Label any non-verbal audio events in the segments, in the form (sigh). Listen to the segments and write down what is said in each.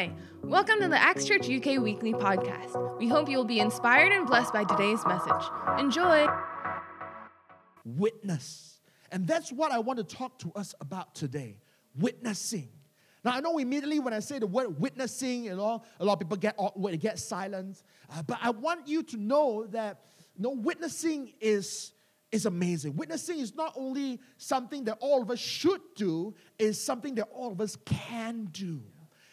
Hi, welcome to the Acts Church UK Weekly Podcast. We hope you will be inspired and blessed by today's message. Enjoy. witness. And that's what I want to talk to us about today witnessing. Now, I know immediately when I say the word witnessing, you know, a lot of people get awkward, they get silent. Uh, but I want you to know that, you know, witnessing is, is amazing. Witnessing is not only something that all of us should do, it's something that all of us can do.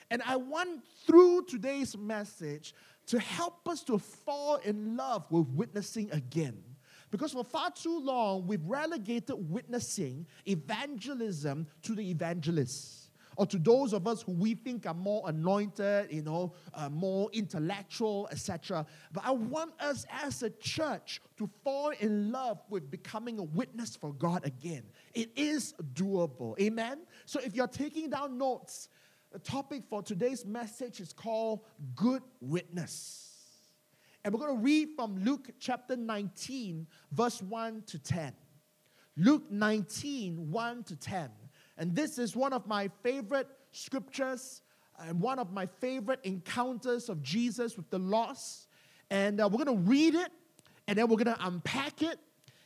And I want, through today's message, to help us to fall in love with witnessing again. Because for far too long, we've relegated witnessing, evangelism, to the evangelists. Or to those of us who we think are more anointed, you know, uh, more intellectual, etc. But I want us as a church to fall in love with becoming a witness for God again. It is doable. Amen? So if you're taking down notes, the topic for today's message is called Good Witness. And we're going to read from Luke chapter 19, verse 1 to 10. Luke 19, 1 to 10. And this is one of my favorite scriptures and one of my favorite encounters of Jesus with the lost. And uh, we're going to read it and then we're going to unpack it.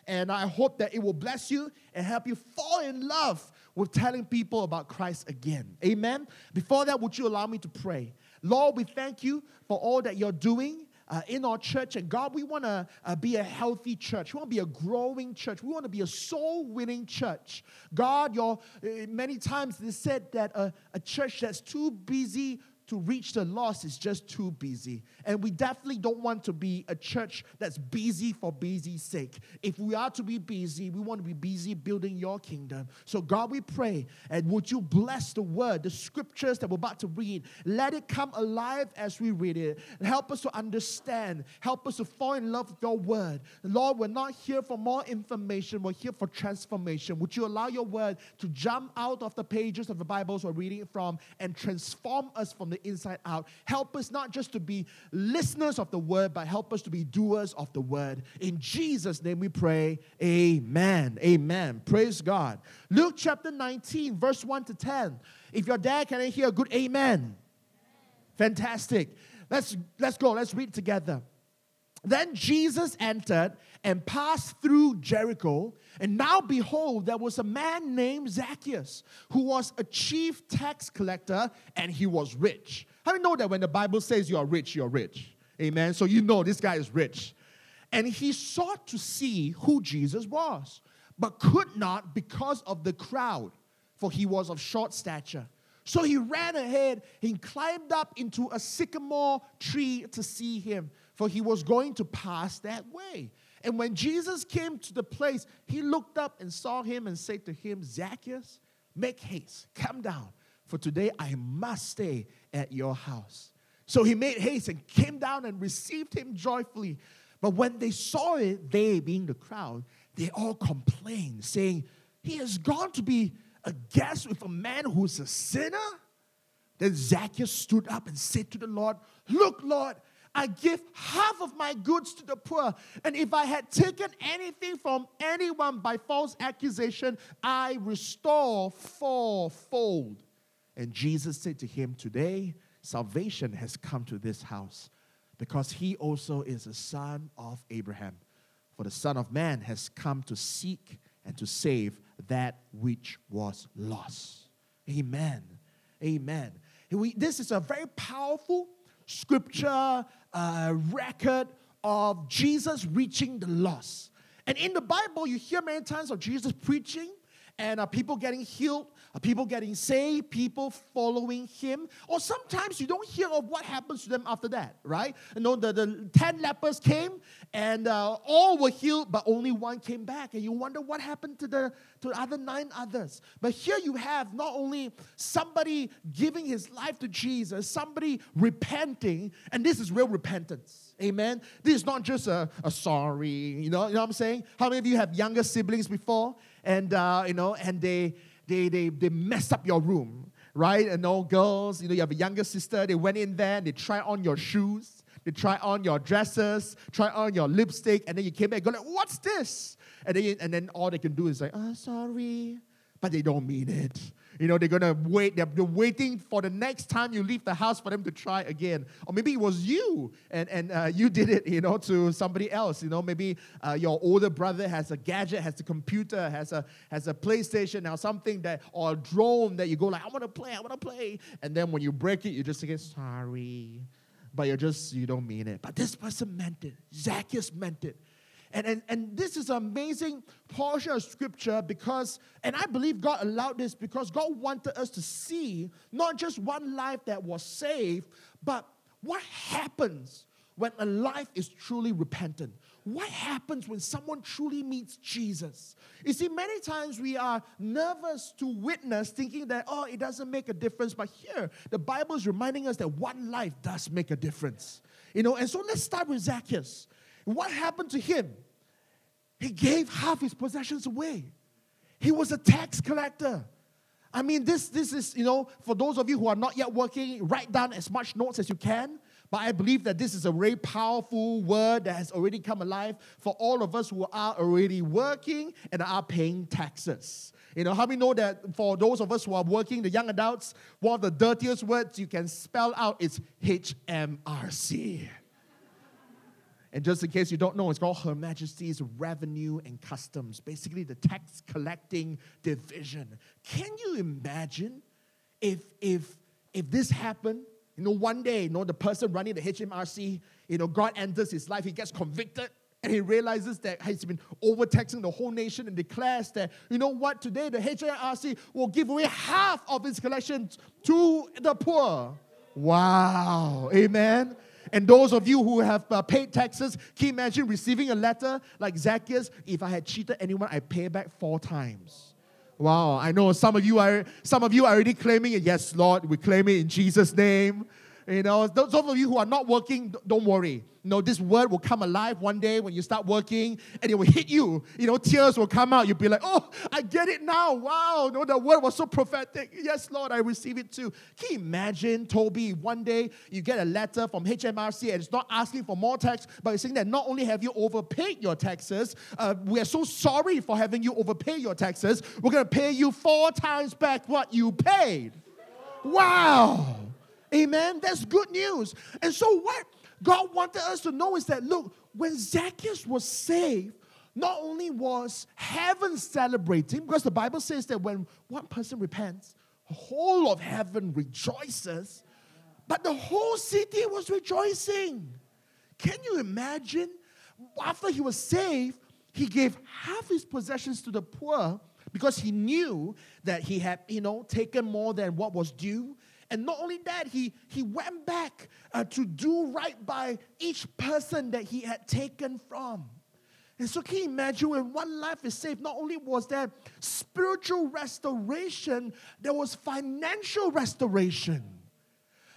And I hope that it will bless you and help you fall in love with telling people about Christ again. Amen. Before that, would you allow me to pray? Lord, we thank you for all that you're doing uh, in our church. And God, we want to uh, be a healthy church. We want to be a growing church. We want to be a soul winning church. God, your, uh, many times they said that a, a church that's too busy to reach the lost is just too busy. And we definitely don't want to be a church that's busy for busy's sake. If we are to be busy, we want to be busy building your kingdom. So, God, we pray, and would you bless the word, the scriptures that we're about to read? Let it come alive as we read it. Help us to understand. Help us to fall in love with your word. Lord, we're not here for more information, we're here for transformation. Would you allow your word to jump out of the pages of the Bibles we're reading from and transform us from the inside out? Help us not just to be listeners of the word, but help us to be doers of the word. In Jesus' name we pray. Amen. Amen. Praise God. Luke chapter 19, verse 1 to 10. If you're there, can I hear a good amen? Fantastic. Let's let's go. Let's read together. Then Jesus entered and passed through Jericho. And now, behold, there was a man named Zacchaeus who was a chief tax collector and he was rich. How do you know that when the Bible says you are rich, you're rich? Amen. So you know this guy is rich. And he sought to see who Jesus was, but could not because of the crowd, for he was of short stature. So he ran ahead and climbed up into a sycamore tree to see him, for he was going to pass that way. And when Jesus came to the place, he looked up and saw him and said to him, Zacchaeus, make haste, come down, for today I must stay at your house. So he made haste and came down and received him joyfully. But when they saw it, they being the crowd, they all complained, saying, He has gone to be a guest with a man who's a sinner? Then Zacchaeus stood up and said to the Lord, Look, Lord, I give half of my goods to the poor. And if I had taken anything from anyone by false accusation, I restore fourfold. And Jesus said to him, Today salvation has come to this house, because he also is a son of Abraham. For the Son of Man has come to seek and to save that which was lost. Amen. Amen. We, this is a very powerful scripture uh, record of Jesus reaching the lost. And in the Bible, you hear many times of Jesus preaching and people getting healed, people getting saved, people following him. Or sometimes you don't hear of what happens to them after that, right? You know, the, the 10 lepers came and uh, all were healed, but only one came back. And you wonder what happened to the, to the other nine others. But here you have not only somebody giving his life to Jesus, somebody repenting, and this is real repentance. Amen. This is not just a, a sorry, you know, you know what I'm saying? How many of you have younger siblings before? And uh, you know, and they they they they mess up your room, right? And all girls, you know, you have a younger sister, they went in there and they try on your shoes, they try on your dresses, try on your lipstick, and then you came back and go like, what's this? And then, and then all they can do is like, oh, sorry. But they don't mean it. You know, they're gonna wait, they're, they're waiting for the next time you leave the house for them to try again. Or maybe it was you and, and uh, you did it, you know, to somebody else. You know, maybe uh, your older brother has a gadget, has a computer, has a has a PlayStation, or something that or a drone that you go like, I wanna play, I wanna play. And then when you break it, you just say, sorry. But you're just, you don't mean it. But this person meant it. Zacchaeus meant it. And, and, and this is an amazing portion of scripture because, and I believe God allowed this because God wanted us to see not just one life that was saved, but what happens when a life is truly repentant. What happens when someone truly meets Jesus? You see, many times we are nervous to witness, thinking that, oh, it doesn't make a difference. But here, the Bible is reminding us that one life does make a difference. You know, and so let's start with Zacchaeus. What happened to him? He gave half his possessions away. He was a tax collector. I mean, this, this is, you know, for those of you who are not yet working, write down as much notes as you can. But I believe that this is a very powerful word that has already come alive for all of us who are already working and are paying taxes. You know, how many know that for those of us who are working, the young adults, one of the dirtiest words you can spell out is HMRC. And just in case you don't know, it's called Her Majesty's Revenue and Customs, basically the tax collecting division. Can you imagine if if if this happened? You know, one day, you know, the person running the HMRC, you know, God enters his life, he gets convicted, and he realizes that he's been overtaxing the whole nation and declares that, you know what, today the HMRC will give away half of its collections to the poor. Wow. Amen. And those of you who have uh, paid taxes, can you imagine receiving a letter like Zacchaeus? If I had cheated anyone, I pay back four times. Wow, I know some of you are some of you are already claiming it. Yes, Lord, we claim it in Jesus' name. You know, those of you who are not working, don't worry. You know, this word will come alive one day when you start working and it will hit you. You know, tears will come out. You'll be like, oh, I get it now. Wow, know, the word was so prophetic. Yes, Lord, I receive it too. Can you imagine, Toby, one day you get a letter from HMRC and it's not asking for more tax, but it's saying that not only have you overpaid your taxes, uh, we are so sorry for having you overpay your taxes. We're going to pay you four times back what you paid. Wow. Amen. That's good news. And so, what God wanted us to know is that look, when Zacchaeus was saved, not only was heaven celebrating, because the Bible says that when one person repents, the whole of heaven rejoices, but the whole city was rejoicing. Can you imagine? After he was saved, he gave half his possessions to the poor because he knew that he had, you know, taken more than what was due. And not only that, he, he went back uh, to do right by each person that he had taken from. And so, can you imagine when one life is saved, not only was there spiritual restoration, there was financial restoration.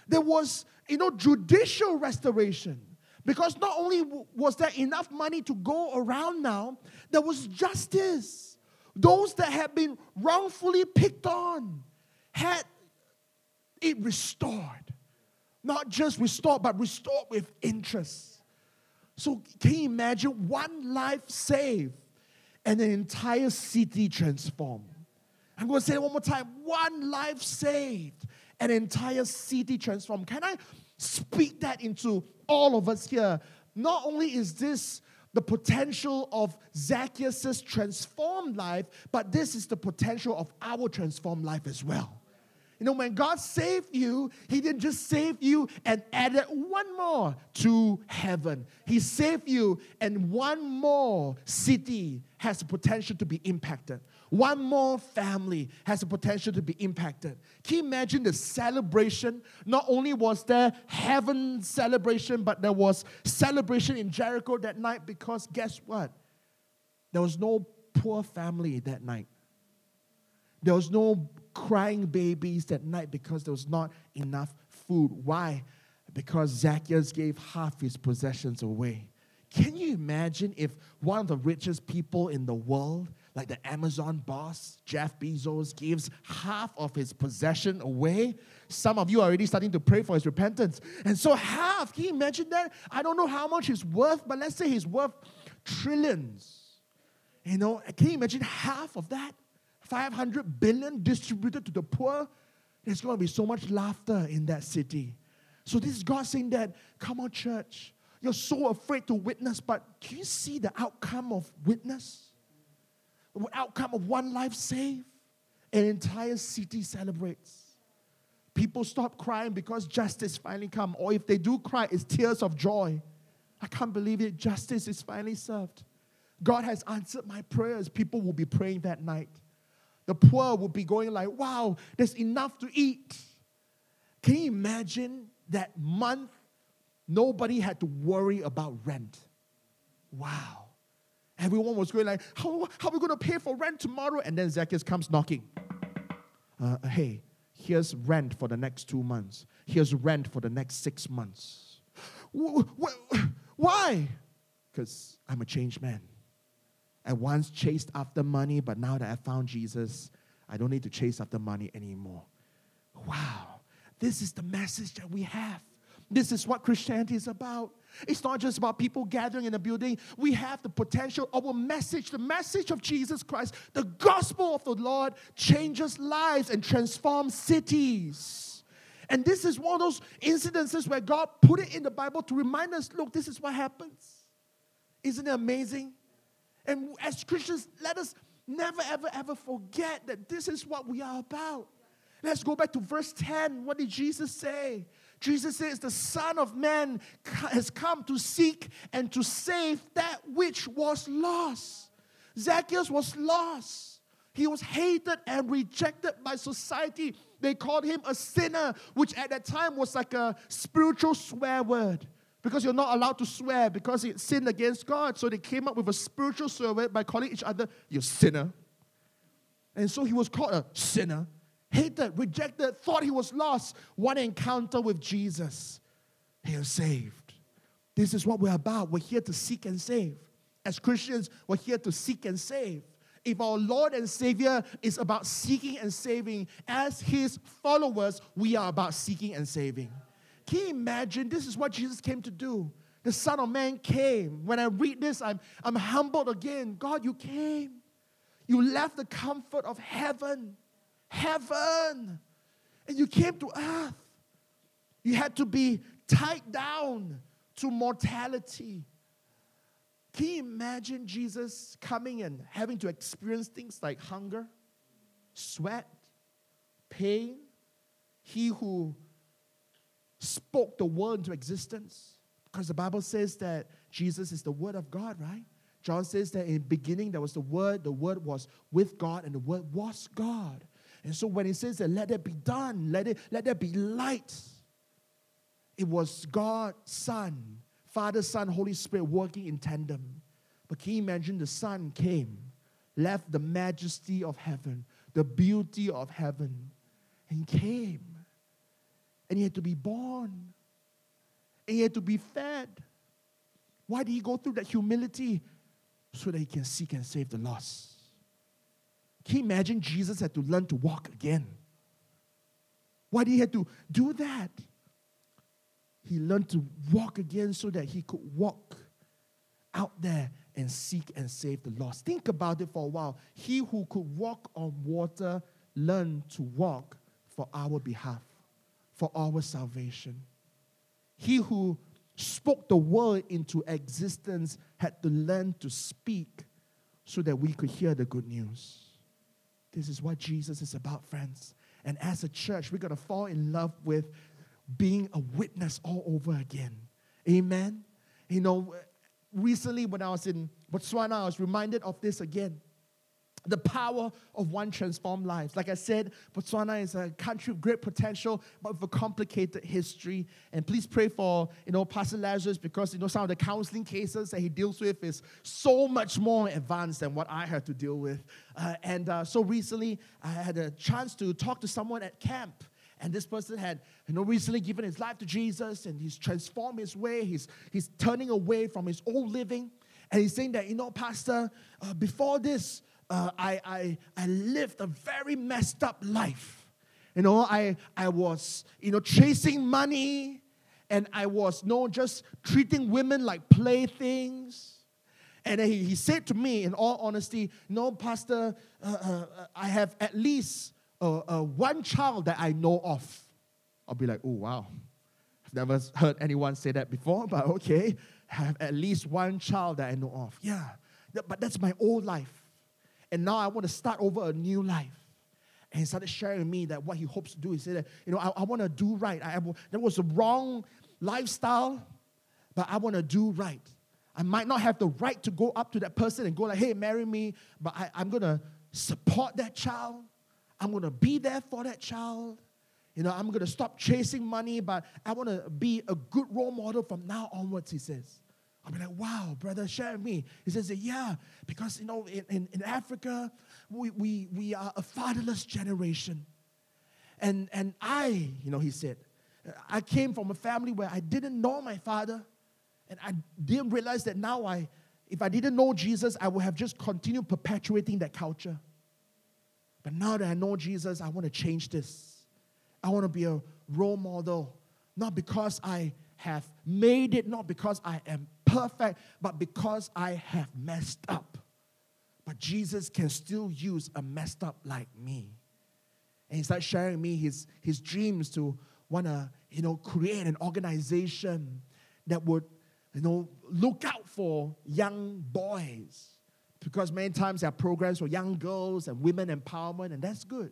There was, you know, judicial restoration. Because not only was there enough money to go around now, there was justice. Those that had been wrongfully picked on had it restored. Not just restored, but restored with interest. So, can you imagine one life saved and an entire city transformed? I'm going to say it one more time one life saved, an entire city transformed. Can I speak that into all of us here? Not only is this the potential of Zacchaeus' transformed life, but this is the potential of our transformed life as well. You know, when God saved you, He didn't just save you and added one more to heaven. He saved you, and one more city has the potential to be impacted. One more family has the potential to be impacted. Can you imagine the celebration? Not only was there heaven celebration, but there was celebration in Jericho that night because guess what? There was no poor family that night. There was no crying babies that night because there was not enough food. Why? Because Zacchaeus gave half his possessions away. Can you imagine if one of the richest people in the world, like the Amazon boss, Jeff Bezos, gives half of his possession away? Some of you are already starting to pray for his repentance. And so, half, can you imagine that? I don't know how much he's worth, but let's say he's worth trillions. You know, can you imagine half of that? 500 billion distributed to the poor, there's going to be so much laughter in that city. So this is God saying that, come on, church. You're so afraid to witness, but do you see the outcome of witness? The outcome of one life saved? An entire city celebrates. People stop crying because justice finally come. Or if they do cry, it's tears of joy. I can't believe it. Justice is finally served. God has answered my prayers. People will be praying that night. The poor would be going like, wow, there's enough to eat. Can you imagine that month nobody had to worry about rent? Wow. Everyone was going like, how, how are we going to pay for rent tomorrow? And then Zacchaeus comes knocking. Uh, hey, here's rent for the next two months. Here's rent for the next six months. Why? Because I'm a changed man. I once chased after money, but now that I found Jesus, I don't need to chase after money anymore. Wow. This is the message that we have. This is what Christianity is about. It's not just about people gathering in a building. We have the potential a message, the message of Jesus Christ, the gospel of the Lord changes lives and transforms cities. And this is one of those incidences where God put it in the Bible to remind us look, this is what happens. Isn't it amazing? And as Christians, let us never, ever, ever forget that this is what we are about. Let's go back to verse 10. What did Jesus say? Jesus says, The Son of Man has come to seek and to save that which was lost. Zacchaeus was lost. He was hated and rejected by society. They called him a sinner, which at that time was like a spiritual swear word because you're not allowed to swear because it sinned against God. So they came up with a spiritual word by calling each other, you sinner. And so he was called a sinner hated, rejected, thought he was lost. One encounter with Jesus, he was saved. This is what we're about. We're here to seek and save. As Christians, we're here to seek and save. If our Lord and Savior is about seeking and saving, as His followers, we are about seeking and saving. Can you imagine? This is what Jesus came to do. The Son of Man came. When I read this, I'm, I'm humbled again. God, you came. You left the comfort of heaven heaven. And you came to earth. You had to be tied down to mortality. Can you imagine Jesus coming and having to experience things like hunger, sweat, pain? He who spoke the word into existence. Because the Bible says that Jesus is the word of God, right? John says that in the beginning there was the word, the word was with God, and the word was God. And so when he says that let it be done, let it let there be light, it was God, Son, Father, Son, Holy Spirit working in tandem. But can you imagine the Son came, left the majesty of heaven, the beauty of heaven, and came. And he had to be born. And he had to be fed. Why did he go through that humility? So that he can seek and save the lost. Can you imagine Jesus had to learn to walk again? Why did he have to do that? He learned to walk again so that he could walk out there and seek and save the lost. Think about it for a while. He who could walk on water learned to walk for our behalf, for our salvation. He who spoke the word into existence had to learn to speak so that we could hear the good news. This is what Jesus is about, friends. And as a church, we're going to fall in love with being a witness all over again. Amen. You know, recently when I was in Botswana, I was reminded of this again the power of one transformed lives. Like I said, Botswana is a country of great potential, but with a complicated history. And please pray for, you know, Pastor Lazarus because, you know, some of the counseling cases that he deals with is so much more advanced than what I had to deal with. Uh, and uh, so recently, I had a chance to talk to someone at camp. And this person had, you know, recently given his life to Jesus and he's transformed his way. He's, he's turning away from his old living. And he's saying that, you know, Pastor, uh, before this, uh, I, I, I lived a very messed up life. You know, I, I was, you know, chasing money and I was, you no, know, just treating women like playthings. And he, he said to me, in all honesty, No, Pastor, uh, uh, I have at least uh, uh, one child that I know of. I'll be like, Oh, wow. I've never heard anyone say that before, but okay. Have at least one child that I know of. Yeah, but that's my old life. And now I want to start over a new life. And he started sharing with me that what he hopes to do. He said, that, you know, I, I want to do right. I, I, that was the wrong lifestyle, but I want to do right. I might not have the right to go up to that person and go like, hey, marry me, but I, I'm going to support that child. I'm going to be there for that child. You know, I'm going to stop chasing money, but I want to be a good role model from now onwards, he says. I'll be like, wow, brother, share with me. He says, yeah, because, you know, in, in, Africa, we, we, we are a fatherless generation. And, and I, you know, he said, I came from a family where I didn't know my father. And I didn't realize that now I, if I didn't know Jesus, I would have just continued perpetuating that culture. But now that I know Jesus, I want to change this. I want to be a role model, not because I have made it, not because I am perfect, but because I have messed up. But Jesus can still use a messed up like me. And he started sharing me his, his dreams to want to, you know, create an organization that would you know, look out for young boys because many times there are programs for young girls and women empowerment, and that's good.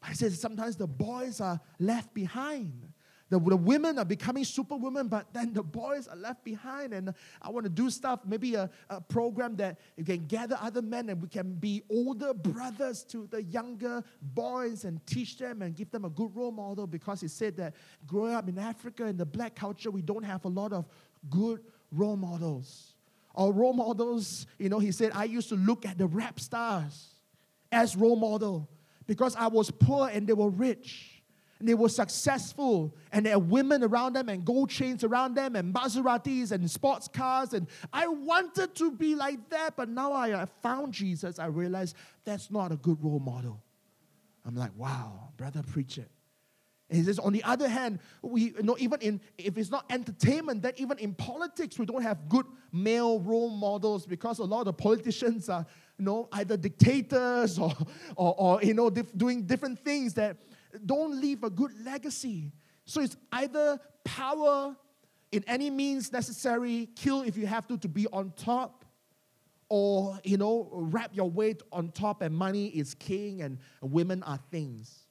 But he says sometimes the boys are left behind. The, the women are becoming superwomen, but then the boys are left behind. And I want to do stuff, maybe a, a program that you can gather other men and we can be older brothers to the younger boys and teach them and give them a good role model because he said that growing up in Africa in the black culture, we don't have a lot of good role models. Our role models, you know, he said, I used to look at the rap stars as role model because I was poor and they were rich they were successful. And there are women around them and gold chains around them and Maseratis and sports cars. And I wanted to be like that but now I found Jesus. I realized that's not a good role model. I'm like wow brother preach it. And he says, on the other hand, we you know even in if it's not entertainment, then even in politics, we don't have good male role models because a lot of politicians are you know either dictators (laughs) or or, or you know dif- doing different things that don't leave a good legacy. So it's either power in any means necessary, kill if you have to to be on top, or you know wrap your weight on top, and money is king and women are things.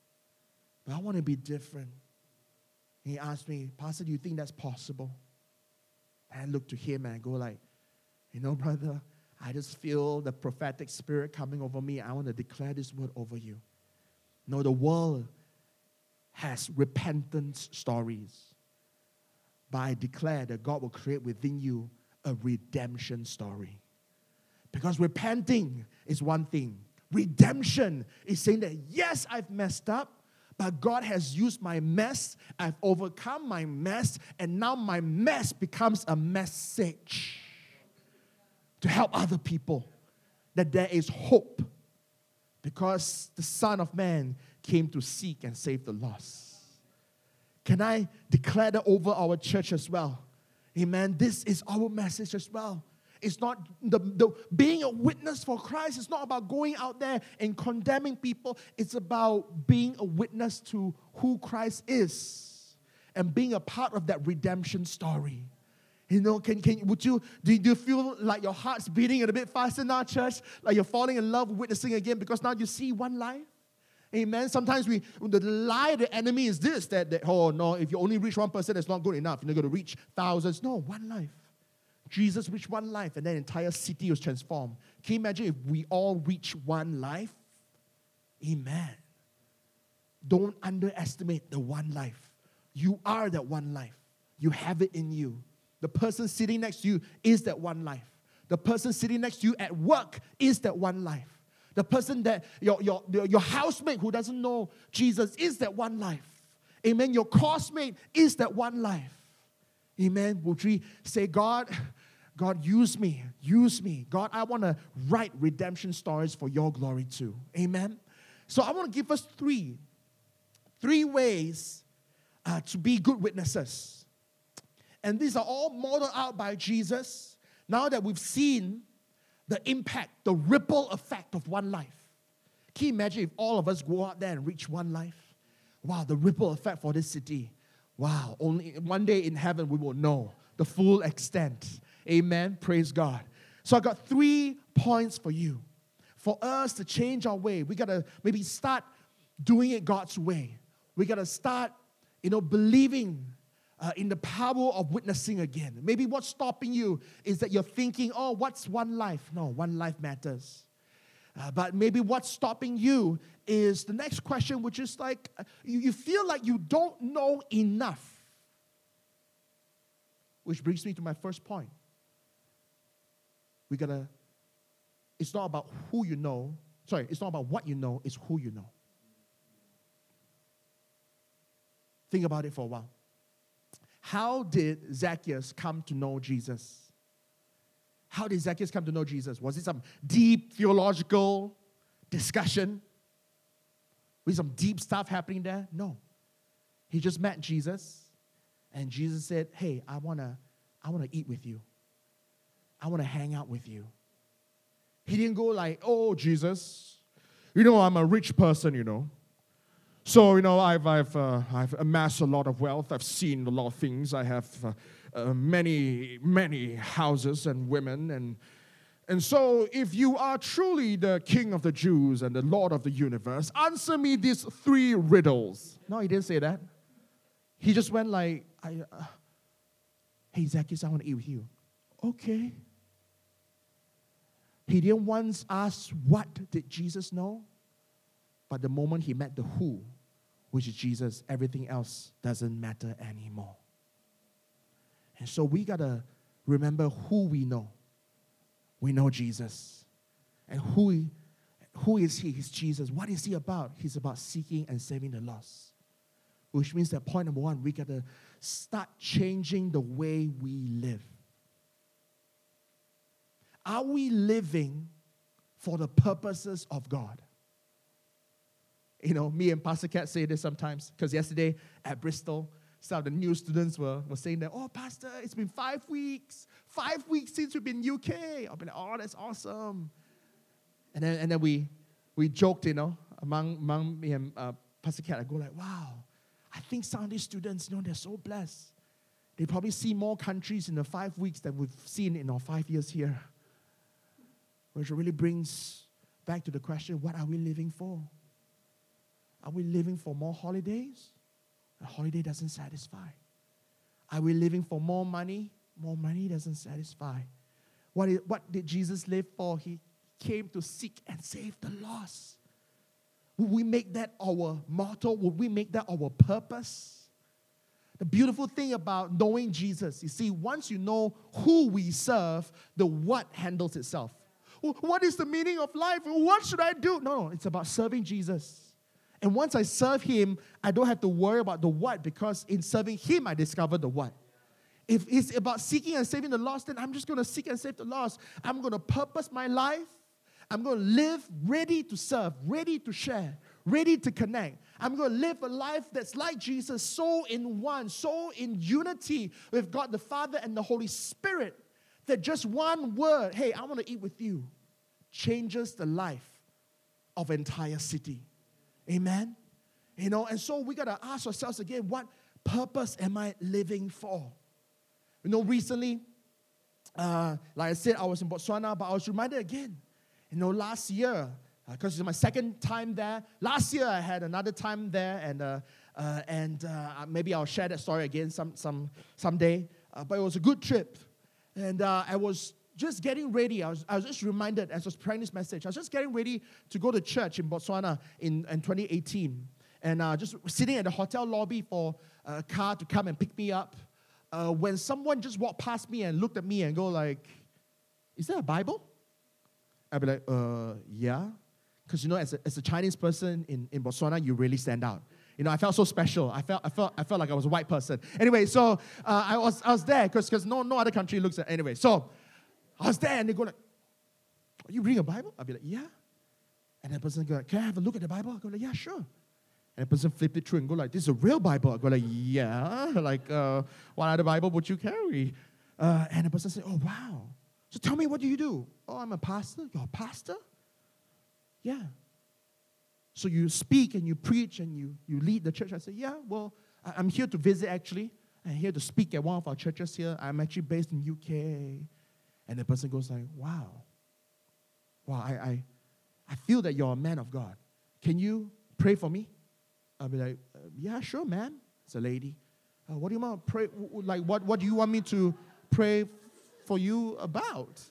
But I want to be different. He asked me, Pastor, do you think that's possible? And I look to him and I go like, you know, brother, I just feel the prophetic spirit coming over me. I want to declare this word over you. No, the world has repentance stories. But I declare that God will create within you a redemption story. Because repenting is one thing, redemption is saying that, yes, I've messed up, but God has used my mess. I've overcome my mess. And now my mess becomes a message to help other people that there is hope because the Son of Man came to seek and save the lost. Can I declare that over our church as well? Amen. This is our message as well. It's not the, the being a witness for Christ. It's not about going out there and condemning people. It's about being a witness to who Christ is and being a part of that redemption story. You know, can, can would you do, do you feel like your heart's beating a bit faster now, church? Like you're falling in love witnessing again because now you see one life? Amen. Sometimes we the lie the enemy is this that, that oh no, if you only reach one person, it's not good enough. You're not going to reach thousands. No, one life. Jesus reached one life and then entire city was transformed. Can you imagine if we all reach one life? Amen. Don't underestimate the one life. You are that one life. You have it in you. The person sitting next to you is that one life. The person sitting next to you at work is that one life. The person that your, your, your housemate who doesn't know Jesus is that one life. Amen. Your classmate is that one life. Amen. Would we say, God, God, use me, use me. God, I want to write redemption stories for your glory too. Amen. So I want to give us three, three ways uh, to be good witnesses. And these are all modeled out by Jesus. Now that we've seen the impact, the ripple effect of one life. Can you imagine if all of us go out there and reach one life? Wow, the ripple effect for this city. Wow, only one day in heaven we will know the full extent. Amen. Praise God. So I got three points for you. For us to change our way, we gotta maybe start doing it God's way. We gotta start, you know, believing uh, in the power of witnessing again. Maybe what's stopping you is that you're thinking, oh, what's one life? No, one life matters. Uh, but maybe what's stopping you is the next question, which is like uh, you, you feel like you don't know enough. Which brings me to my first point. We gotta, it's not about who you know, sorry, it's not about what you know, it's who you know. Think about it for a while. How did Zacchaeus come to know Jesus? How did Zacchaeus come to know Jesus? Was it some deep theological discussion? Was some deep stuff happening there? No. He just met Jesus, and Jesus said, Hey, I wanna, I wanna eat with you. I wanna hang out with you. He didn't go like, Oh, Jesus, you know, I'm a rich person, you know. So, you know, I've, I've, uh, I've amassed a lot of wealth. I've seen a lot of things. I have uh, uh, many, many houses and women. And, and so, if you are truly the king of the Jews and the Lord of the universe, answer me these three riddles. No, he didn't say that. He just went like, I, uh, hey, Zacchaeus, I want to eat with you. Okay. He didn't once ask, what did Jesus know? But the moment he met the who, which is Jesus, everything else doesn't matter anymore. And so we got to remember who we know. We know Jesus. And who, he, who is he? He's Jesus. What is he about? He's about seeking and saving the lost. Which means that point number one, we got to start changing the way we live. Are we living for the purposes of God? You know, me and Pastor Cat say this sometimes because yesterday at Bristol, some of the new students were, were saying that, oh, Pastor, it's been five weeks, five weeks since we've been UK. I've been like, oh, that's awesome. And then, and then we, we joked, you know, among, among me and uh, Pastor Cat, I go like, wow, I think some of these students, you know, they're so blessed. They probably see more countries in the five weeks than we've seen in our five years here. Which really brings back to the question, what are we living for? Are we living for more holidays? A holiday doesn't satisfy. Are we living for more money? More money doesn't satisfy. What, is, what did Jesus live for? He came to seek and save the lost. Would we make that our motto? Would we make that our purpose? The beautiful thing about knowing Jesus, you see, once you know who we serve, the what handles itself. What is the meaning of life? What should I do? No, no, it's about serving Jesus. And once I serve Him, I don't have to worry about the what because in serving Him, I discover the what. If it's about seeking and saving the lost, then I'm just going to seek and save the lost. I'm going to purpose my life. I'm going to live ready to serve, ready to share, ready to connect. I'm going to live a life that's like Jesus, so in one, so in unity with God the Father and the Holy Spirit, that just one word, hey, I want to eat with you, changes the life of entire city. Amen? You know, and so we got to ask ourselves again what purpose am I living for? You know, recently, uh, like I said, I was in Botswana, but I was reminded again. You know, last year, because uh, it's my second time there. Last year, I had another time there, and uh, uh, and uh, maybe I'll share that story again some some someday. Uh, but it was a good trip, and uh, I was just getting ready. I was, I was just reminded as I was praying this message. I was just getting ready to go to church in Botswana in, in 2018. And uh, just sitting at the hotel lobby for a car to come and pick me up. Uh, when someone just walked past me and looked at me and go like, is that a Bible? I'd be like, uh, yeah. Because you know, as a, as a Chinese person in, in Botswana, you really stand out. You know, I felt so special. I felt, I felt, I felt like I was a white person. Anyway, so uh, I was, I was there because no, no other country looks at. Anyway, so I was there, and they go like, "Are you reading a Bible?" I'll be like, "Yeah." And the person go, like, "Can I have a look at the Bible?" I go like, "Yeah, sure." And the person flipped it through and go like, "This is a real Bible." I go like, "Yeah." (laughs) Like, uh, what other Bible would you carry? Uh, and the person said, "Oh wow, So tell me, what do you do? Oh, I'm a pastor. You're a pastor? Yeah. So you speak and you preach and you, you lead the church. I say, Yeah, well, I'm here to visit actually. I'm here to speak at one of our churches here. I'm actually based in UK. And the person goes like, Wow. Wow, I, I, I feel that you're a man of God. Can you pray for me? I'll be like, uh, Yeah, sure, man. It's a lady. Uh, what do you want to pray? Like, what, what do you want me to pray for you about?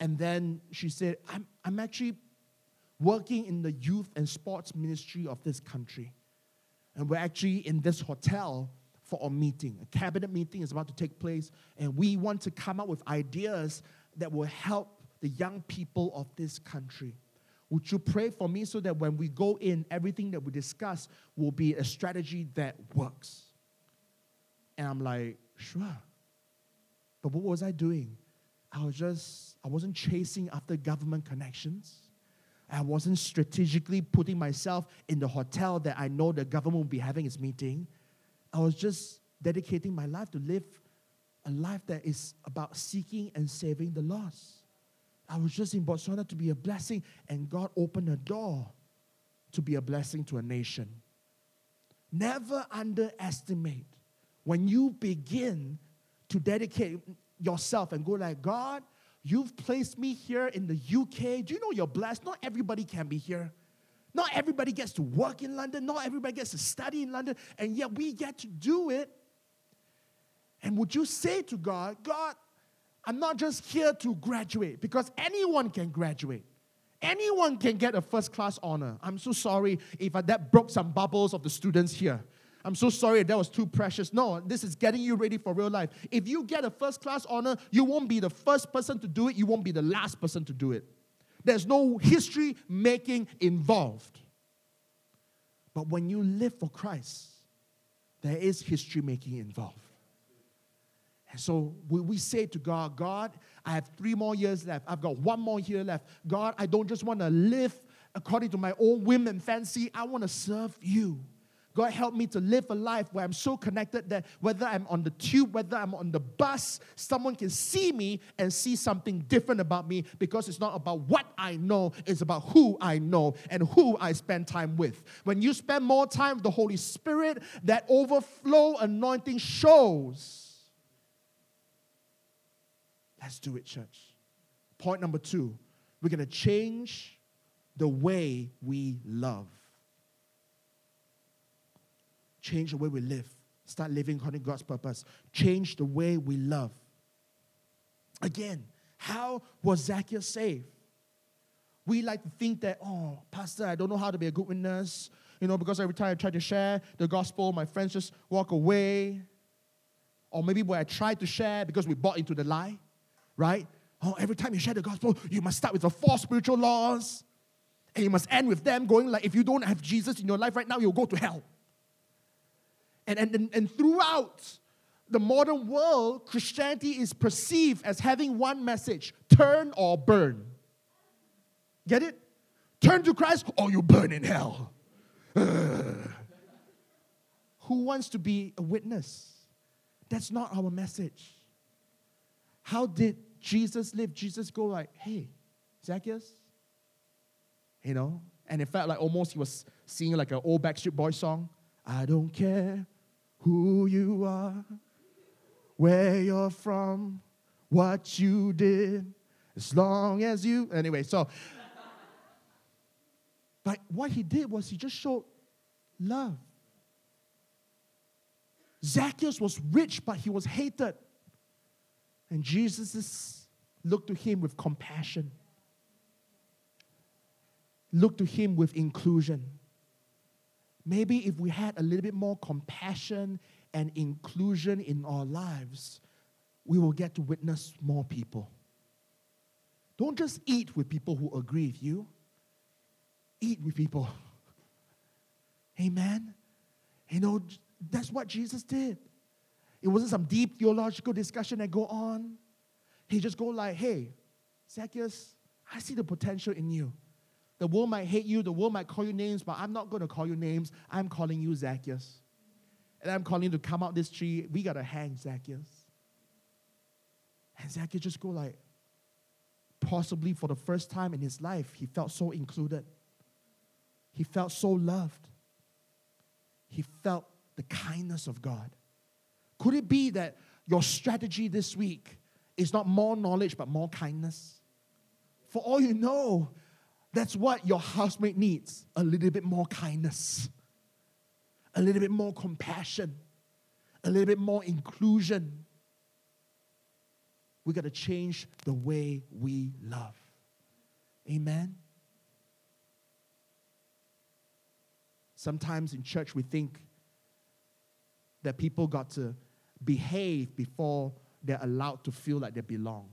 And then she said, I'm, I'm actually working in the youth and sports ministry of this country. And we're actually in this hotel for a meeting. A cabinet meeting is about to take place, and we want to come up with ideas that will help the young people of this country. Would you pray for me so that when we go in, everything that we discuss will be a strategy that works? And I'm like, sure. But what was I doing? I was just, I wasn't chasing after government connections. I wasn't strategically putting myself in the hotel that I know the government will be having its meeting. I was just dedicating my life to live a life that is about seeking and saving the lost. I was just in Botswana to be a blessing, and God opened a door to be a blessing to a nation. Never underestimate when you begin to dedicate yourself and go like, God, You've placed me here in the UK. Do you know you're blessed? Not everybody can be here. Not everybody gets to work in London. Not everybody gets to study in London. And yet we get to do it. And would you say to God, God, I'm not just here to graduate because anyone can graduate. Anyone can get a first class honor. I'm so sorry if that broke some bubbles of the students here. I'm so sorry that was too precious. No, this is getting you ready for real life. If you get a first class honor, you won't be the first person to do it, you won't be the last person to do it. There's no history making involved. But when you live for Christ, there is history making involved. So we say to God, God, I have three more years left. I've got one more year left. God, I don't just want to live according to my own whim and fancy. I want to serve you. God, help me to live a life where I'm so connected that whether I'm on the tube, whether I'm on the bus, someone can see me and see something different about me because it's not about what I know, it's about who I know and who I spend time with. When you spend more time with the Holy Spirit, that overflow anointing shows. Let's do it, church. Point number two we're going to change the way we love change the way we live. Start living according to God's purpose. Change the way we love. Again, how was Zacchaeus saved? We like to think that, oh, Pastor, I don't know how to be a good witness. You know, because every time I try to share the gospel, my friends just walk away. Or maybe where I try to share because we bought into the lie, right? Oh, every time you share the gospel, you must start with the four spiritual laws. And you must end with them going like, if you don't have Jesus in your life right now, you'll go to hell. And, and, and, throughout the modern world, Christianity is perceived as having one message turn or burn. Get it? Turn to Christ or you burn in hell. (sighs) Who wants to be a witness? That's not our message. How did Jesus lived, Jesus go like, hey, Zacchaeus, you know? And it felt like almost he was singing like an old Backstreet Boy song. I don't care who you are, where you're from, what you did, as long as you. Anyway, so. But what he did was he just showed love. Zacchaeus was rich, but he was hated. And Jesus looked to him with compassion, Look to him with inclusion maybe if we had a little bit more compassion and inclusion in our lives, we will get to witness more people. Don't just eat with people who agree with you, eat with people. (laughs) Amen. You know, that's what Jesus did. It wasn't some deep theological discussion that go on. He just go like, hey, Zacchaeus, I see the potential in you. The world might hate you, the world might call you names, but I'm not going to call you names. I'm calling you Zacchaeus. And I'm calling you to come out this tree. We got to hang Zacchaeus. And Zacchaeus just go like, possibly for the first time in his life, he felt so included. He felt so loved. He felt the kindness of God. Could it be that your strategy this week is not more knowledge but more kindness? For all you know, that's what your housemate needs a little bit more kindness, a little bit more compassion, a little bit more inclusion. We got to change the way we love. Amen. Sometimes in church, we think that people got to behave before they're allowed to feel like they belong.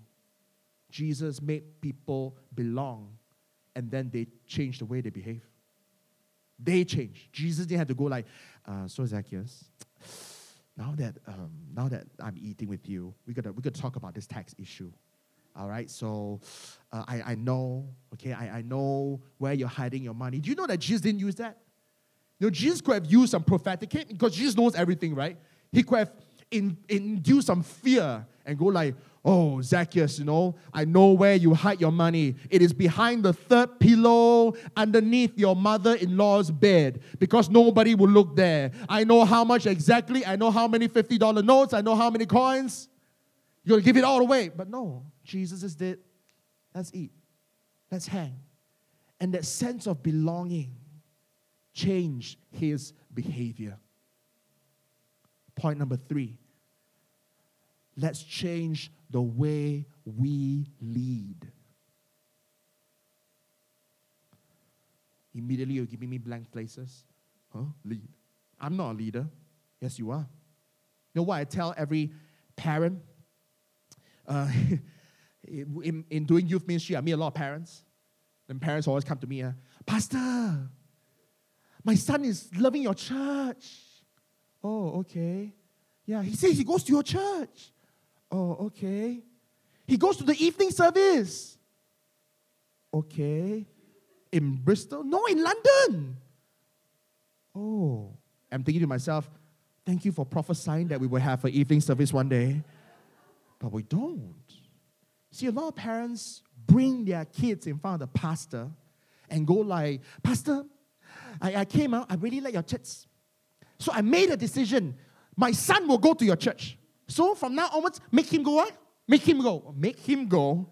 Jesus made people belong, and then they changed the way they behave. They changed. Jesus didn't have to go like, uh, so Zacchaeus, now that um, now that I'm eating with you, we gotta we gotta talk about this tax issue. All right, so uh, I, I know, okay, I, I know where you're hiding your money. Do you know that Jesus didn't use that? You know, Jesus could have used some prophetic because Jesus knows everything, right? He could have in, induced some fear and go like, Oh, Zacchaeus, you know, I know where you hide your money. It is behind the third pillow underneath your mother in law's bed because nobody will look there. I know how much exactly. I know how many $50 notes. I know how many coins. You're going to give it all away. But no, Jesus is dead. Let's eat. Let's hang. And that sense of belonging changed his behavior. Point number three let's change the way we lead. Immediately, you're giving me blank places. Huh? Lead. I'm not a leader. Yes, you are. You know what I tell every parent? Uh, (laughs) in, in doing youth ministry, I meet a lot of parents. And parents always come to me, uh, Pastor, my son is loving your church. Oh, okay. Yeah, he says he goes to your church. Oh, okay. He goes to the evening service. Okay. In Bristol? No, in London. Oh. I'm thinking to myself, thank you for prophesying that we will have an evening service one day. But we don't. See, a lot of parents bring their kids in front of the pastor and go like, Pastor, I, I came out, I really like your church. So I made a decision. My son will go to your church. So from now onwards, make him go what? Make him go. Make him go.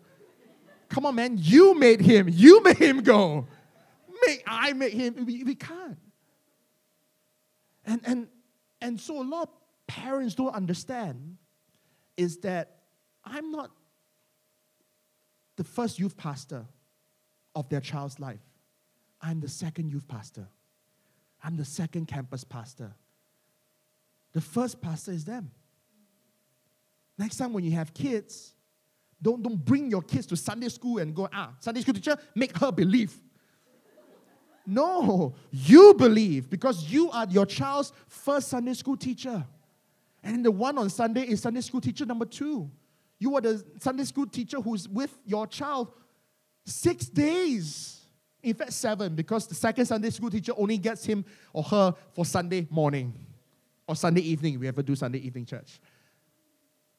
Come on, man. You made him. You made him go. Make I made him. We, we can't. And and and so a lot of parents don't understand is that I'm not the first youth pastor of their child's life. I'm the second youth pastor. I'm the second campus pastor. The first pastor is them. Next time when you have kids, don't, don't bring your kids to Sunday school and go, ah, Sunday school teacher, make her believe. No, you believe because you are your child's first Sunday school teacher. And the one on Sunday is Sunday school teacher number two. You are the Sunday school teacher who's with your child six days. In fact, seven, because the second Sunday school teacher only gets him or her for Sunday morning or Sunday evening. We ever do Sunday evening church.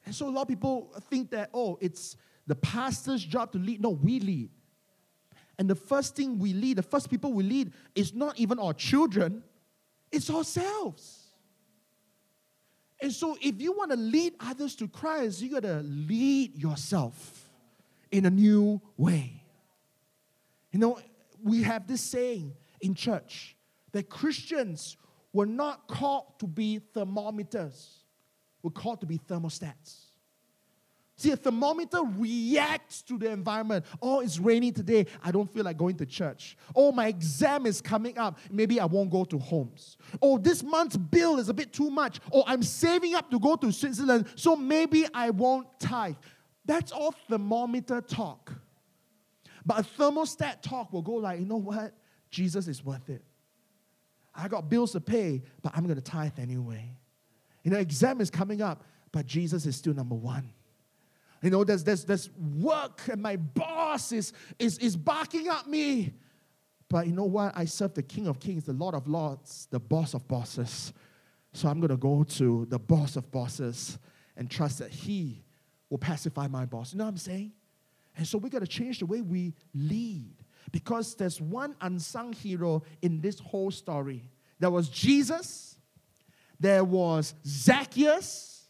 And so a lot of people think that, oh, it's the pastor's job to lead. No, we lead. And the first thing we lead, the first people we lead, is not even our children, it's ourselves. And so if you want to lead others to Christ, you got to lead yourself in a new way. You know, we have this saying in church that Christians were not called to be thermometers we're called to be thermostats. See, a thermometer reacts to the environment. Oh, it's raining today. I don't feel like going to church. Oh, my exam is coming up. Maybe I won't go to homes. Oh, this month's bill is a bit too much. Oh, I'm saving up to go to Switzerland, so maybe I won't tithe. That's all thermometer talk. But a thermostat talk will go like, you know what? Jesus is worth it. I got bills to pay, but I'm going to tithe anyway. You know, exam is coming up, but Jesus is still number one. You know, there's, there's, there's work, and my boss is, is, is barking at me. But you know what? I serve the King of Kings, the Lord of Lords, the boss of bosses. So I'm going to go to the boss of bosses and trust that He will pacify my boss. You know what I'm saying? And so we got to change the way we lead because there's one unsung hero in this whole story. There was Jesus, there was Zacchaeus,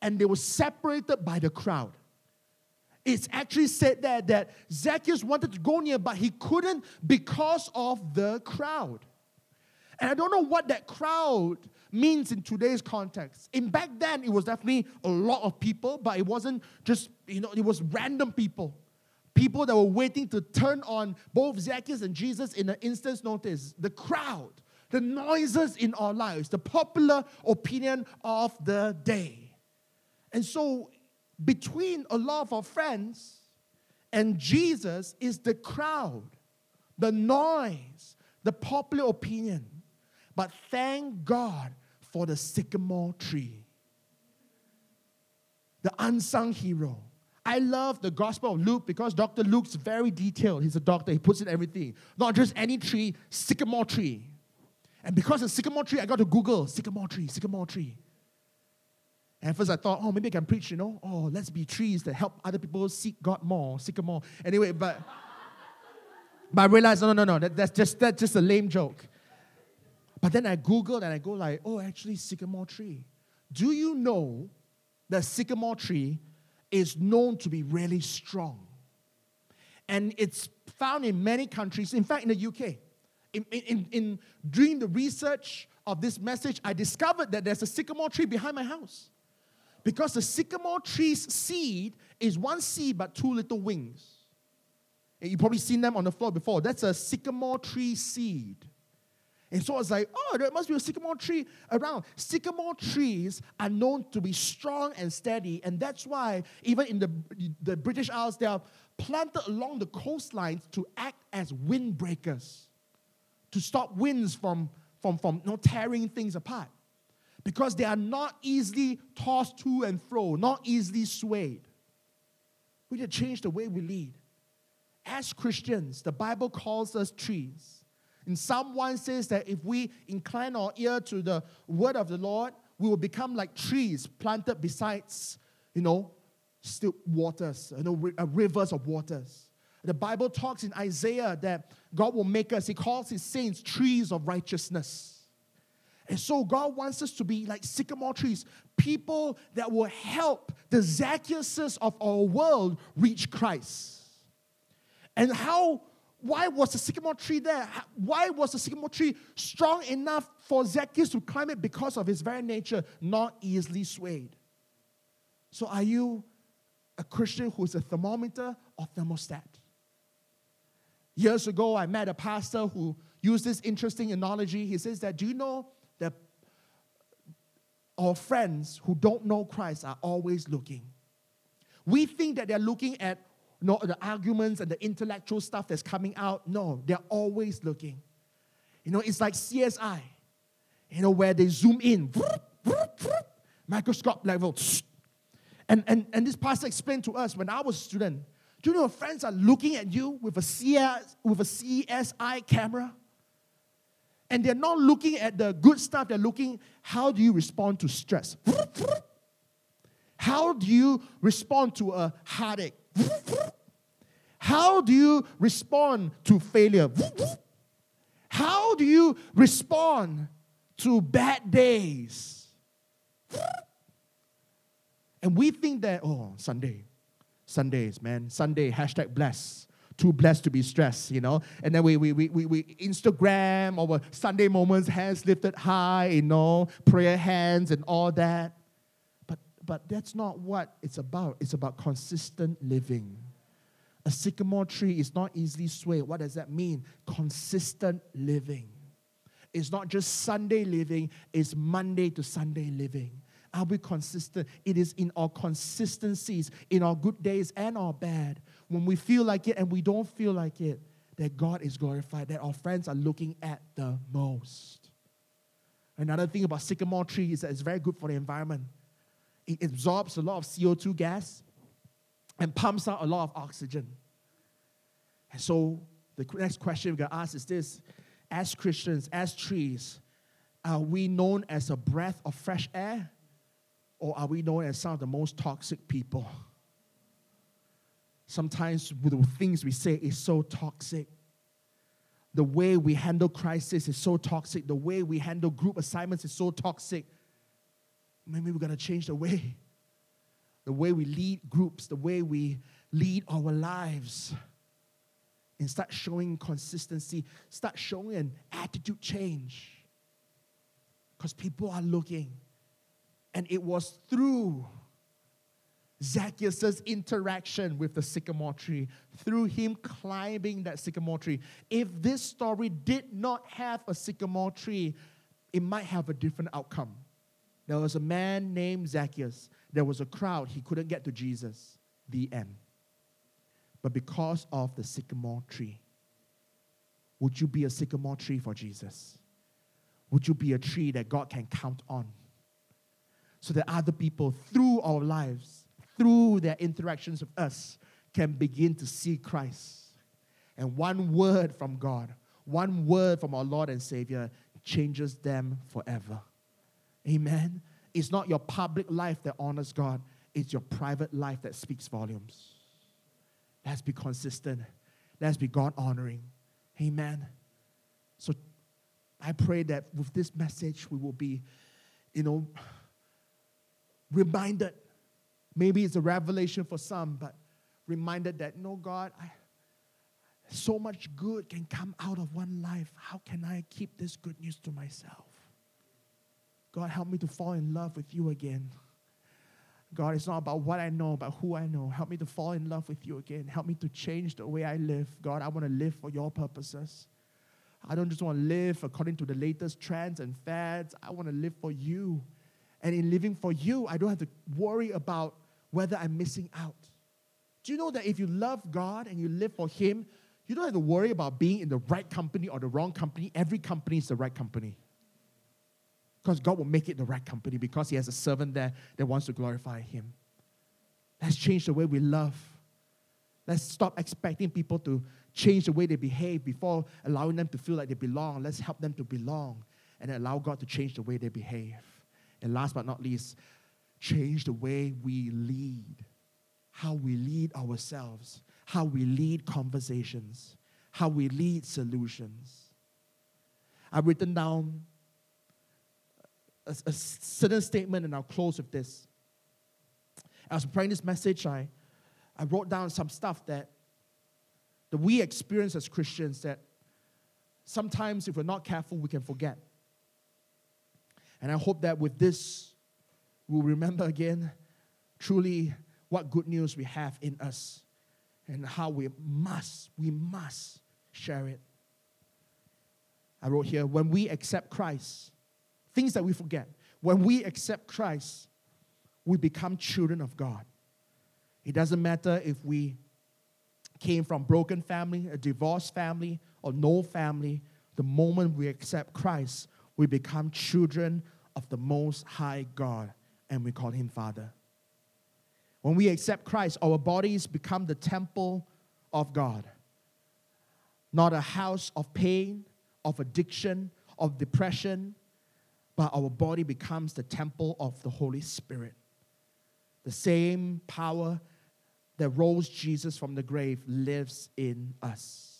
and they were separated by the crowd. It's actually said there that Zacchaeus wanted to go near, but he couldn't because of the crowd. And I don't know what that crowd means in today's context. In back then, it was definitely a lot of people, but it wasn't just, you know, it was random people. People that were waiting to turn on both Zacchaeus and Jesus in an instant's notice. The crowd, the noises in our lives, the popular opinion of the day. And so, between a lot of our friends and Jesus is the crowd, the noise, the popular opinion. But thank God for the sycamore tree, the unsung hero. I love the Gospel of Luke because Dr. Luke's very detailed. He's a doctor, he puts in everything. Not just any tree, sycamore tree. And because of sycamore tree, I got to Google sycamore tree, sycamore tree. And first I thought, oh, maybe I can preach, you know, oh, let's be trees that help other people seek God more, sycamore. Anyway, but but I realized, no, no, no, that, that's just that's just a lame joke. But then I Googled and I go like, oh, actually, sycamore tree. Do you know that sycamore tree is known to be really strong? And it's found in many countries, in fact, in the UK. In, in, in, during the research of this message, I discovered that there's a sycamore tree behind my house. Because the sycamore tree's seed is one seed but two little wings. You've probably seen them on the floor before. That's a sycamore tree seed. And so I was like, oh, there must be a sycamore tree around. Sycamore trees are known to be strong and steady, and that's why even in the, the British Isles, they are planted along the coastlines to act as windbreakers, to stop winds from, from, from you know, tearing things apart. Because they are not easily tossed to and fro, not easily swayed. We need to change the way we lead. As Christians, the Bible calls us trees. In Psalm 1 says that if we incline our ear to the word of the Lord, we will become like trees planted besides, you know, still waters, you know, uh, rivers of waters. The Bible talks in Isaiah that God will make us, He calls His saints trees of righteousness. And so God wants us to be like sycamore trees, people that will help the Zacchaeuses of our world reach Christ. And how why was the sycamore tree there? Why was the sycamore tree strong enough for Zacchaeus to climb it? Because of his very nature, not easily swayed. So, are you a Christian who's a thermometer or thermostat? Years ago, I met a pastor who used this interesting analogy. He says that, Do you know that our friends who don't know Christ are always looking? We think that they're looking at no, the arguments and the intellectual stuff that's coming out. No, they're always looking. You know, it's like CSI, you know, where they zoom in, microscope level. And, and, and this pastor explained to us when I was a student, do you know friends are looking at you with a, CS, with a CSI camera? And they're not looking at the good stuff, they're looking, how do you respond to stress? How do you respond to a heartache? How do you respond to failure? How do you respond to bad days? And we think that, oh, Sunday, Sundays, man, Sunday, hashtag bless. Too blessed to be stressed, you know? And then we, we, we, we, we Instagram our Sunday moments, hands lifted high, you know, prayer hands and all that. But that's not what it's about. It's about consistent living. A sycamore tree is not easily swayed. What does that mean? Consistent living. It's not just Sunday living, it's Monday to Sunday living. Are we consistent? It is in our consistencies, in our good days and our bad, when we feel like it and we don't feel like it, that God is glorified, that our friends are looking at the most. Another thing about sycamore tree is that it's very good for the environment it absorbs a lot of CO2 gas and pumps out a lot of oxygen. And so the next question we got to ask is this as Christians, as trees, are we known as a breath of fresh air or are we known as some of the most toxic people? Sometimes the things we say is so toxic. The way we handle crisis is so toxic. The way we handle group assignments is so toxic. Maybe we're going to change the way. The way we lead groups, the way we lead our lives. And start showing consistency, start showing an attitude change. Because people are looking. And it was through Zacchaeus' interaction with the sycamore tree, through him climbing that sycamore tree. If this story did not have a sycamore tree, it might have a different outcome. There was a man named Zacchaeus. There was a crowd. He couldn't get to Jesus. The end. But because of the sycamore tree, would you be a sycamore tree for Jesus? Would you be a tree that God can count on? So that other people, through our lives, through their interactions with us, can begin to see Christ. And one word from God, one word from our Lord and Savior changes them forever. Amen. It's not your public life that honors God, it's your private life that speaks volumes. Let's be consistent. Let's be God honoring. Amen. So I pray that with this message, we will be, you know, reminded. Maybe it's a revelation for some, but reminded that, no, God, I, so much good can come out of one life. How can I keep this good news to myself? God, help me to fall in love with you again. God, it's not about what I know, but who I know. Help me to fall in love with you again. Help me to change the way I live. God, I want to live for your purposes. I don't just want to live according to the latest trends and fads. I want to live for you. And in living for you, I don't have to worry about whether I'm missing out. Do you know that if you love God and you live for Him, you don't have to worry about being in the right company or the wrong company. Every company is the right company. Because God will make it the right company because He has a servant there that wants to glorify Him. Let's change the way we love. Let's stop expecting people to change the way they behave before allowing them to feel like they belong. Let's help them to belong and allow God to change the way they behave. And last but not least, change the way we lead, how we lead ourselves, how we lead conversations, how we lead solutions. I've written down a, a certain statement, and I'll close with this. As I'm preparing this message, I, I wrote down some stuff that, that we experience as Christians that sometimes, if we're not careful, we can forget. And I hope that with this, we'll remember again truly what good news we have in us and how we must, we must share it. I wrote here when we accept Christ, things that we forget. When we accept Christ, we become children of God. It doesn't matter if we came from broken family, a divorced family, or no family. The moment we accept Christ, we become children of the Most High God, and we call Him Father. When we accept Christ, our bodies become the temple of God, not a house of pain, of addiction, of depression, but our body becomes the temple of the Holy Spirit. The same power that rose Jesus from the grave lives in us.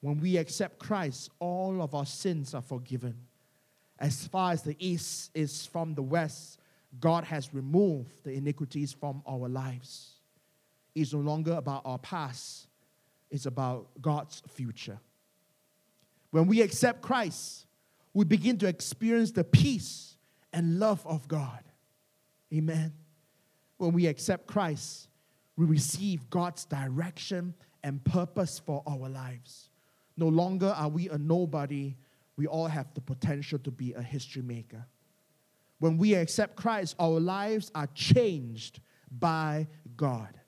When we accept Christ, all of our sins are forgiven. As far as the east is from the west, God has removed the iniquities from our lives. It's no longer about our past, it's about God's future. When we accept Christ, we begin to experience the peace and love of God. Amen. When we accept Christ, we receive God's direction and purpose for our lives. No longer are we a nobody, we all have the potential to be a history maker. When we accept Christ, our lives are changed by God.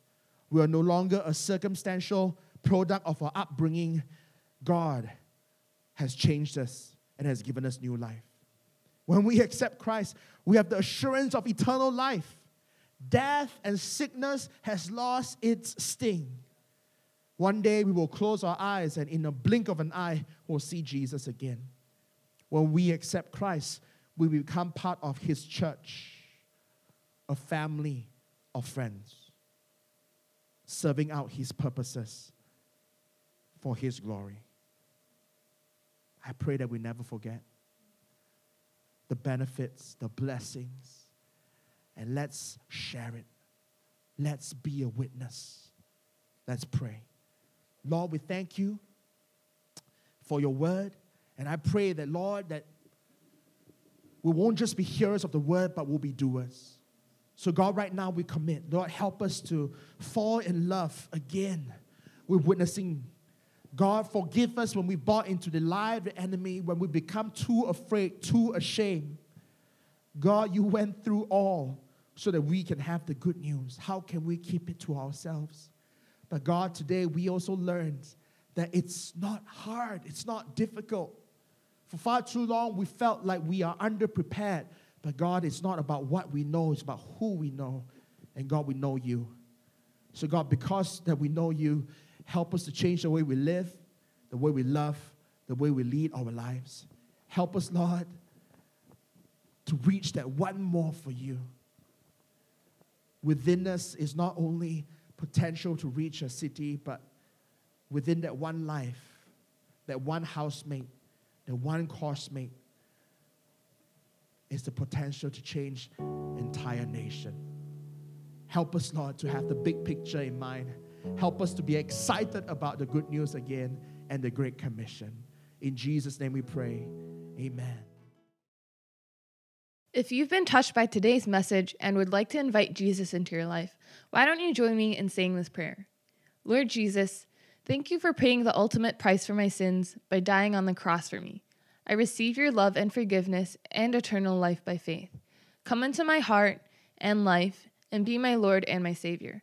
We are no longer a circumstantial product of our upbringing. God has changed us and has given us new life. When we accept Christ, we have the assurance of eternal life. Death and sickness has lost its sting. One day we will close our eyes and in a blink of an eye we'll see Jesus again. When we accept Christ, we become part of his church, a family of friends. serving out His purposes for His glory. I pray that we never forget the benefits, the blessings, and let's share it. Let's be a witness. Let's pray. Lord, we thank you for your word. And I pray that, Lord, that we won't just be hearers of the word, but we'll be doers. So, God, right now we commit. Lord, help us to fall in love again with witnessing. God, forgive us when we bought into the lie of the enemy, when we become too afraid, too ashamed. God, you went through all so that we can have the good news. How can we keep it to ourselves? But God, today we also learned that it's not hard, it's not difficult. For far too long, we felt like we are underprepared. But God, it's not about what we know, it's about who we know. And God, we know you. So, God, because that we know you, help us to change the way we live, the way we love, the way we lead our lives. Help us, Lord, to reach that one more for you. Within us is not only potential to reach a city, but within that one life, that one housemate, that one coursemate, is the potential to change entire nation. Help us, Lord, to have the big picture in mind. Help us to be excited about the good news again and the Great Commission. In Jesus' name we pray. Amen. If you've been touched by today's message and would like to invite Jesus into your life, why don't you join me in saying this prayer? Lord Jesus, thank you for paying the ultimate price for my sins by dying on the cross for me. I receive your love and forgiveness and eternal life by faith. Come into my heart and life and be my Lord and my Savior.